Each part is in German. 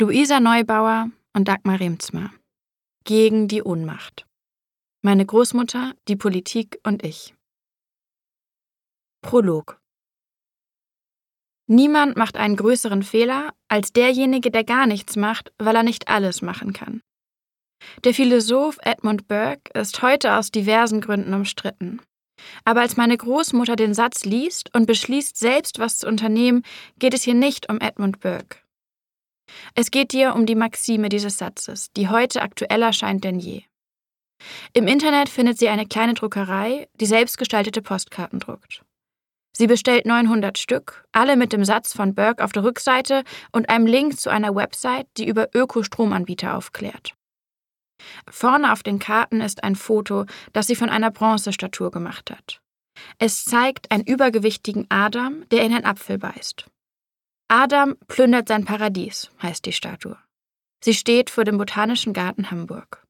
Luisa Neubauer und Dagmar Remzmer. Gegen die Ohnmacht. Meine Großmutter, die Politik und ich. Prolog. Niemand macht einen größeren Fehler als derjenige, der gar nichts macht, weil er nicht alles machen kann. Der Philosoph Edmund Burke ist heute aus diversen Gründen umstritten. Aber als meine Großmutter den Satz liest und beschließt, selbst was zu unternehmen, geht es hier nicht um Edmund Burke. Es geht hier um die Maxime dieses Satzes, die heute aktueller scheint denn je. Im Internet findet sie eine kleine Druckerei, die selbstgestaltete Postkarten druckt. Sie bestellt 900 Stück, alle mit dem Satz von Burke auf der Rückseite und einem Link zu einer Website, die über Ökostromanbieter aufklärt. Vorne auf den Karten ist ein Foto, das sie von einer Bronzestatue gemacht hat. Es zeigt einen übergewichtigen Adam, der in einen Apfel beißt. Adam plündert sein Paradies, heißt die Statue. Sie steht vor dem Botanischen Garten Hamburg.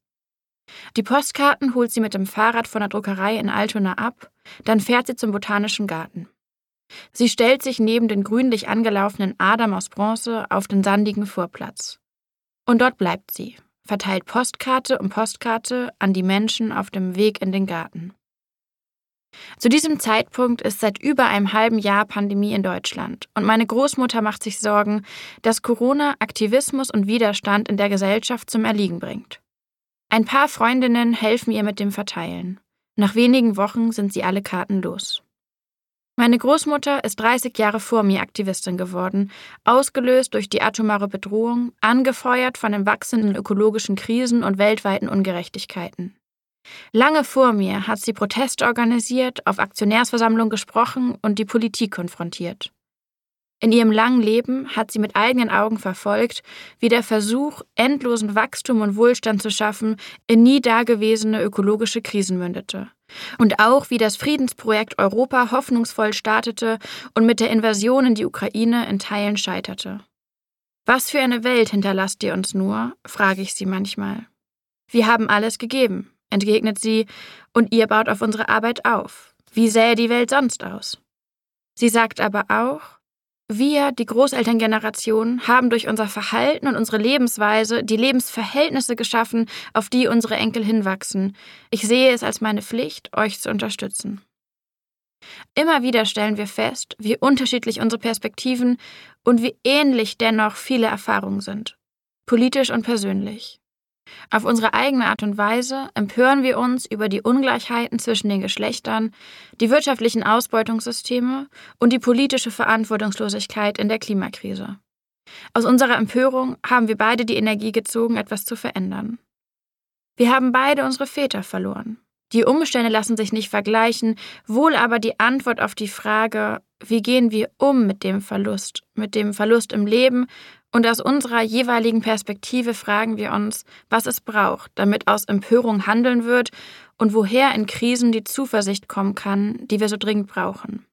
Die Postkarten holt sie mit dem Fahrrad von der Druckerei in Altona ab, dann fährt sie zum Botanischen Garten. Sie stellt sich neben den grünlich angelaufenen Adam aus Bronze auf den sandigen Vorplatz. Und dort bleibt sie, verteilt Postkarte um Postkarte an die Menschen auf dem Weg in den Garten. Zu diesem Zeitpunkt ist seit über einem halben Jahr Pandemie in Deutschland und meine Großmutter macht sich Sorgen, dass Corona Aktivismus und Widerstand in der Gesellschaft zum Erliegen bringt. Ein paar Freundinnen helfen ihr mit dem Verteilen. Nach wenigen Wochen sind sie alle Karten los. Meine Großmutter ist 30 Jahre vor mir Aktivistin geworden, ausgelöst durch die atomare Bedrohung, angefeuert von den wachsenden ökologischen Krisen und weltweiten Ungerechtigkeiten. Lange vor mir hat sie Proteste organisiert, auf Aktionärsversammlungen gesprochen und die Politik konfrontiert. In ihrem langen Leben hat sie mit eigenen Augen verfolgt, wie der Versuch, endlosen Wachstum und Wohlstand zu schaffen, in nie dagewesene ökologische Krisen mündete. Und auch, wie das Friedensprojekt Europa hoffnungsvoll startete und mit der Invasion in die Ukraine in Teilen scheiterte. Was für eine Welt hinterlasst ihr uns nur? frage ich sie manchmal. Wir haben alles gegeben, entgegnet sie, und ihr baut auf unsere Arbeit auf. Wie sähe die Welt sonst aus? Sie sagt aber auch, wir, die Großelterngeneration, haben durch unser Verhalten und unsere Lebensweise die Lebensverhältnisse geschaffen, auf die unsere Enkel hinwachsen. Ich sehe es als meine Pflicht, euch zu unterstützen. Immer wieder stellen wir fest, wie unterschiedlich unsere Perspektiven und wie ähnlich dennoch viele Erfahrungen sind, politisch und persönlich. Auf unsere eigene Art und Weise empören wir uns über die Ungleichheiten zwischen den Geschlechtern, die wirtschaftlichen Ausbeutungssysteme und die politische Verantwortungslosigkeit in der Klimakrise. Aus unserer Empörung haben wir beide die Energie gezogen, etwas zu verändern. Wir haben beide unsere Väter verloren. Die Umstände lassen sich nicht vergleichen, wohl aber die Antwort auf die Frage, wie gehen wir um mit dem Verlust, mit dem Verlust im Leben und aus unserer jeweiligen Perspektive fragen wir uns, was es braucht, damit aus Empörung handeln wird und woher in Krisen die Zuversicht kommen kann, die wir so dringend brauchen.